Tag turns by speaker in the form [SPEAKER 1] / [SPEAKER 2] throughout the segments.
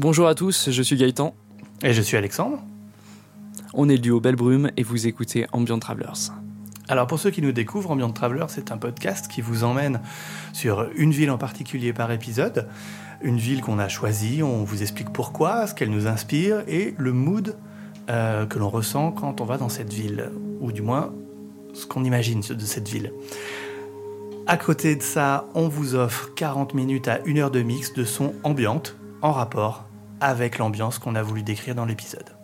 [SPEAKER 1] Bonjour à tous, je suis Gaëtan.
[SPEAKER 2] Et je suis Alexandre.
[SPEAKER 1] On est le duo Belle Brume et vous écoutez Ambient Travelers.
[SPEAKER 2] Alors pour ceux qui nous découvrent, Ambient Travelers, c'est un podcast qui vous emmène sur une ville en particulier par épisode, une ville qu'on a choisie, on vous explique pourquoi, ce qu'elle nous inspire et le mood euh, que l'on ressent quand on va dans cette ville, ou du moins ce qu'on imagine de cette ville. À côté de ça, on vous offre 40 minutes à une heure de mix de son ambiante en rapport avec l'ambiance qu'on a voulu décrire dans l'épisode.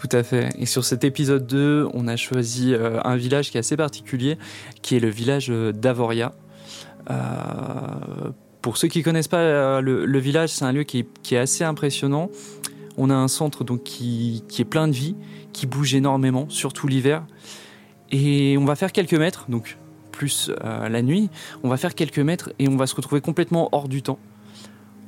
[SPEAKER 1] Tout à fait. Et sur cet épisode 2, on a choisi euh, un village qui est assez particulier, qui est le village euh, d'Avoria. Euh, pour ceux qui ne connaissent pas le, village, c'est un lieu qui est, assez impressionnant. On a un centre donc, qui, qui, est plein de vie, qui bouge énormément, surtout l'hiver. Et on va faire quelques mètres, donc plus la nuit, on va faire quelques mètres et on va se retrouver complètement hors du temps.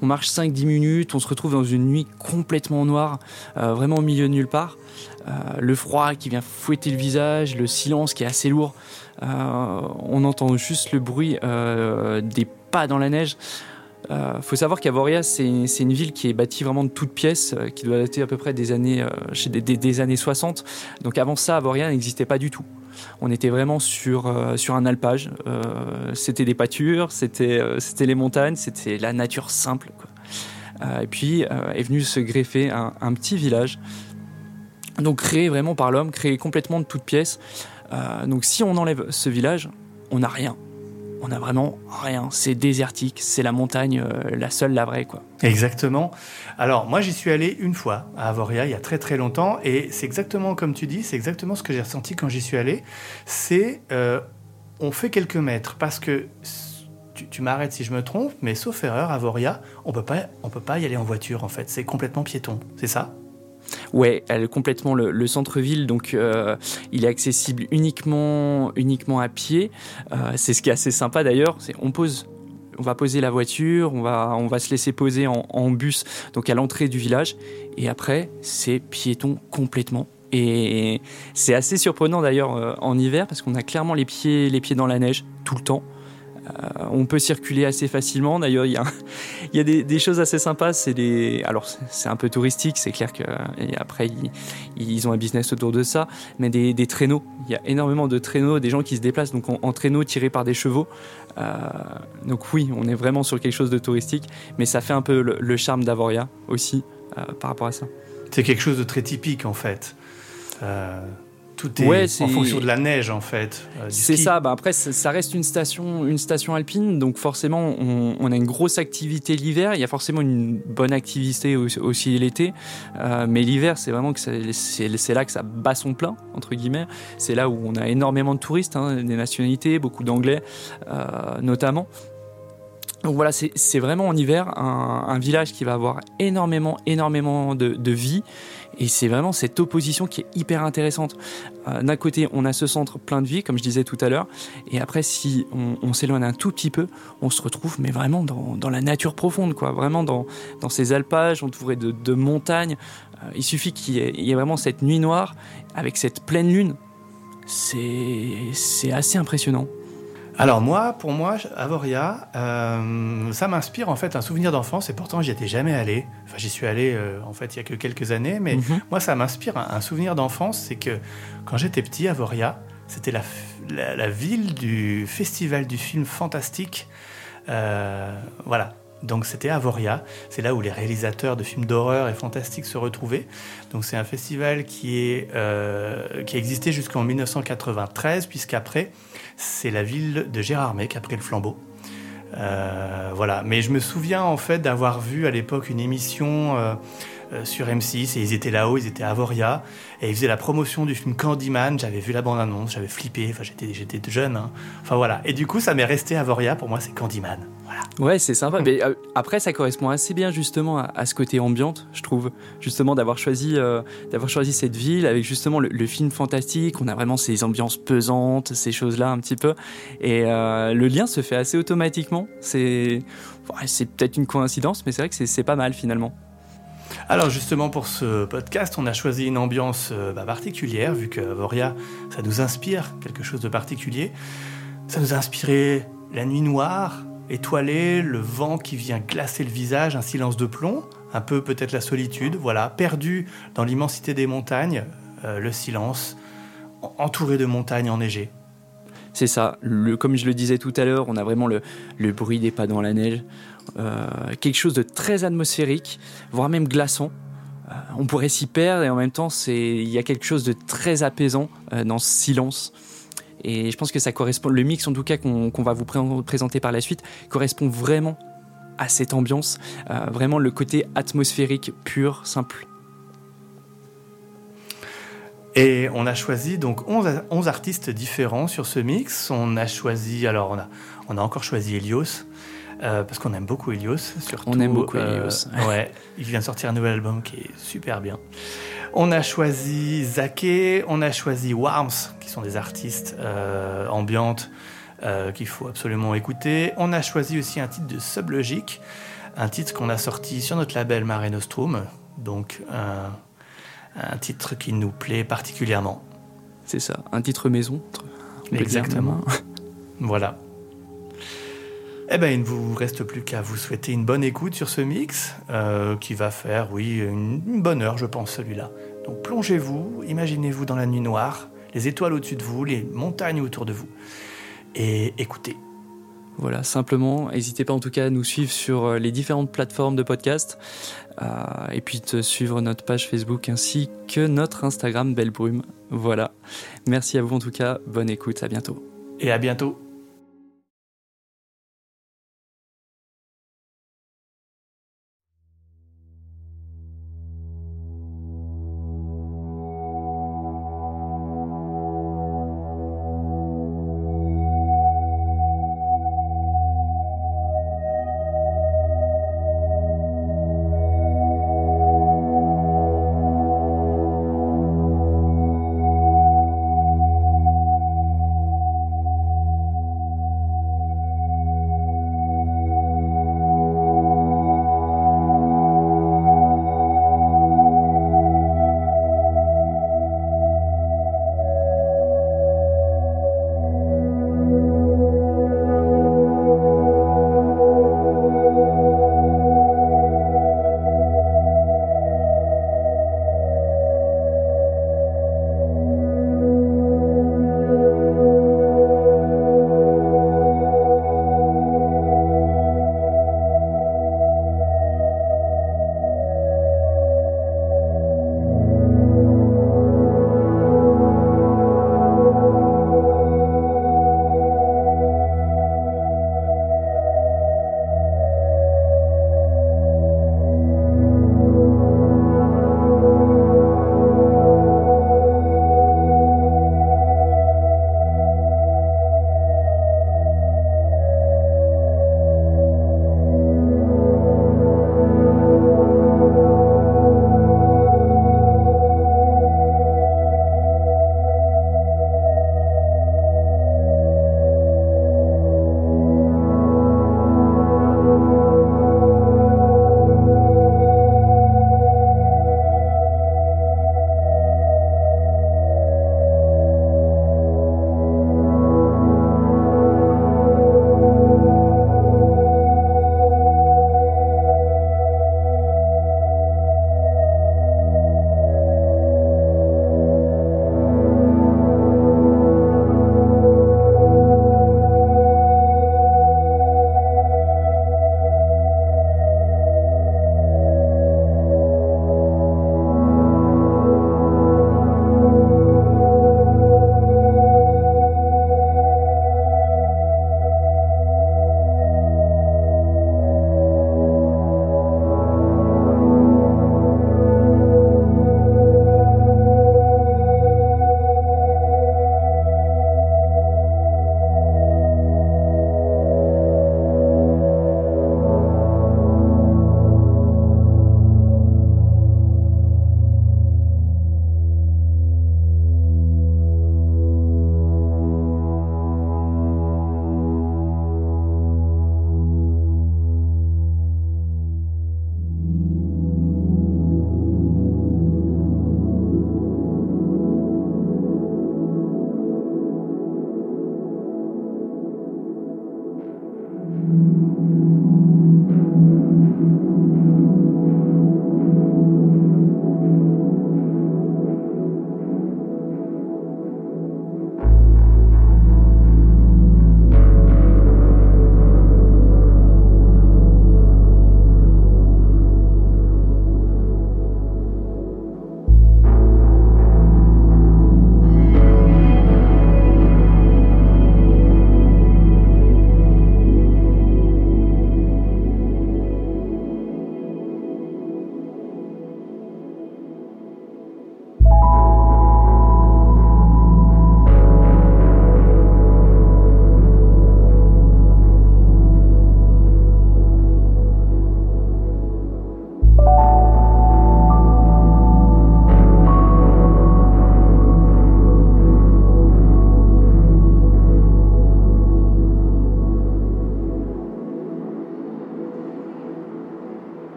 [SPEAKER 1] On marche 5-10 minutes, on se retrouve dans une nuit complètement noire, euh, vraiment au milieu de nulle part. Euh, le froid qui vient fouetter le visage, le silence qui est assez lourd. Euh, on entend juste le bruit des pas dans la neige. Il faut savoir qu'Avoria, c'est une ville qui est bâtie vraiment de toutes pièces, qui doit dater à peu près des années, des, années 60. Donc avant ça, Avoria n'existait pas du tout. On était vraiment sur, euh, un alpage. Euh, c'était des pâtures, c'était euh, c'était les montagnes, c'était la nature simple. et puis est venu se greffer un, petit village, donc créé vraiment par l'homme, créé complètement de toutes pièces. donc si on enlève ce village, on n'a rien on a vraiment rien. C'est désertique, c'est la montagne, euh, la seule, la vraie, quoi.
[SPEAKER 2] Exactement. Alors, moi, j'y suis allé une fois à Avoria, il y a très très longtemps, et c'est exactement comme tu dis, c'est exactement ce que j'ai ressenti quand j'y suis allé. C'est, euh, on fait quelques mètres, parce que tu, m'arrêtes si je me trompe, mais sauf erreur, Avoria, on peut pas, on peut pas y aller en voiture, en fait. C'est complètement piéton, c'est ça?
[SPEAKER 1] Ouais, elle complètement le, centre-ville, donc euh, il est accessible uniquement, uniquement à pied. Euh, c'est ce qui est assez sympa d'ailleurs. on pose on va poser la voiture, on va, on va se laisser poser en, bus, donc à l'entrée du village, et après c'est piéton complètement. Et c'est assez surprenant d'ailleurs euh, en hiver parce qu'on a clairement les pieds, les pieds dans la neige tout le temps. Euh, on peut circuler assez facilement. D'ailleurs, il y a, des, choses assez sympas. C'est alors c'est un peu touristique. C'est clair qu'après ils, ont un business autour de ça, mais des, traîneaux. Il y a énormément de traîneaux, des gens qui se déplacent donc en, traîneau tirés par des chevaux. Euh, donc oui, on est vraiment sur quelque chose de touristique, mais ça fait un peu le, charme d'Avoria aussi euh, par rapport à ça.
[SPEAKER 2] C'est quelque chose de très typique en fait. Tout est, en fonction de la neige en fait.
[SPEAKER 1] Euh, c'est ça. Bah après, ça reste une station, une station alpine, donc forcément, on, a une grosse activité l'hiver. Il y a forcément une bonne activité aussi, l'été, euh, mais l'hiver, c'est vraiment que c'est là que ça bat son plein entre guillemets. C'est là où on a énormément de touristes, hein, des nationalités, beaucoup d'anglais euh, notamment. Donc voilà, c'est vraiment en hiver un, village qui va avoir énormément, énormément de, vie. Et c'est vraiment cette opposition qui est hyper intéressante. Euh, d'un côté, on a ce centre plein de vie, comme je disais tout à l'heure. Et après, si on, s'éloigne un tout petit peu, on se retrouve, mais vraiment dans, la nature profonde, quoi. Vraiment dans, dans ces alpages entourés de, de montagnes. Euh, il suffit qu'il y, y, ait vraiment cette nuit noire avec cette pleine lune. C'est assez impressionnant.
[SPEAKER 2] Alors moi, pour moi, Avoria, euh, ça m'inspire en fait un souvenir d'enfance et pourtant j'y étais jamais allé. Enfin, j'y suis allé euh, en fait il y a que quelques années, mais mhm. moi ça m'inspire un, souvenir d'enfance, c'est que quand j'étais petit, Avoria, c'était la, ville du festival du film fantastique. Euh, voilà, donc c'était Avoria, c'est là où les réalisateurs de films d'horreur et fantastiques se retrouvaient. Donc c'est un festival qui, est, qui a existé jusqu'en 1993, puisqu'après c'est la ville de Gérardmer qui a pris le flambeau. Euh, voilà, mais je me souviens en fait d'avoir vu à l'époque une émission euh, sur M6 et ils étaient là-haut, ils étaient à Avoria et ils faisaient la promotion du film Candyman. J'avais vu la bande-annonce, j'avais flippé, enfin j'étais, j'étais jeune. Hein. Enfin voilà, et du coup ça m'est resté Avoria, pour moi c'est Candyman.
[SPEAKER 1] Ouais, c'est sympa. Mais euh, après, ça correspond assez bien justement à, ce côté ambiante, je trouve. Justement, d'avoir choisi, euh, d'avoir choisi cette ville avec justement le, film fantastique. On a vraiment ces ambiances pesantes, ces choses-là un petit peu. Et euh, le lien se fait assez automatiquement. C'est, c'est peut-être une coïncidence, mais c'est vrai que c'est pas mal finalement.
[SPEAKER 2] Alors justement pour ce podcast, on a choisi une ambiance bah, particulière, vu que Voria, ça nous inspire quelque chose de particulier. Ça nous a inspiré la nuit noire, étoilé, le vent qui vient glacer le visage, un silence de plomb, un peu peut-être la solitude, voilà, perdu dans l'immensité des montagnes, euh, le silence, entouré de montagnes enneigées.
[SPEAKER 1] C'est ça, comme je le disais tout à l'heure, on a vraiment le, bruit des pas dans la neige, euh, quelque chose de très atmosphérique, voire même glaçant. Euh, on pourrait s'y perdre et en même temps, il y a quelque chose de très apaisant dans ce silence. Et je pense que ça correspond, le mix en tout cas qu'on va vous présenter par la suite, correspond vraiment à cette ambiance, euh, vraiment le côté atmosphérique pur, simple.
[SPEAKER 2] Et on a choisi donc 11, 11, artistes différents sur ce mix. On a choisi, alors on a, on a encore choisi Helios, euh, parce qu'on aime beaucoup Helios. Surtout,
[SPEAKER 1] on aime beaucoup euh, Helios.
[SPEAKER 2] ouais, il vient de sortir un nouvel album qui est super bien. On a choisi Zake, on a choisi Warms, qui sont des artistes euh, ambiantes euh, qu'il faut absolument écouter. On a choisi aussi un titre de Sublogic, un titre qu'on a sorti sur notre label Mare Nostrum, donc un titre qui nous plaît particulièrement.
[SPEAKER 1] C'est ça, un titre maison.
[SPEAKER 2] Exactement. voilà. Eh ben, il ne vous reste plus qu'à vous souhaiter une bonne écoute sur ce mix, euh, qui va faire, oui, une bonne heure, je pense, celui-là. Donc plongez-vous, imaginez-vous dans la nuit noire, les étoiles au-dessus de vous, les montagnes autour de vous et écoutez.
[SPEAKER 1] Voilà, simplement, n'hésitez pas en tout cas à nous suivre sur euh, les différentes plateformes de podcast euh, et puis de suivre notre page Facebook ainsi que notre Instagram Belle Brume. Voilà. Merci à vous en tout cas, bonne écoute, à bientôt.
[SPEAKER 2] Et à bientôt.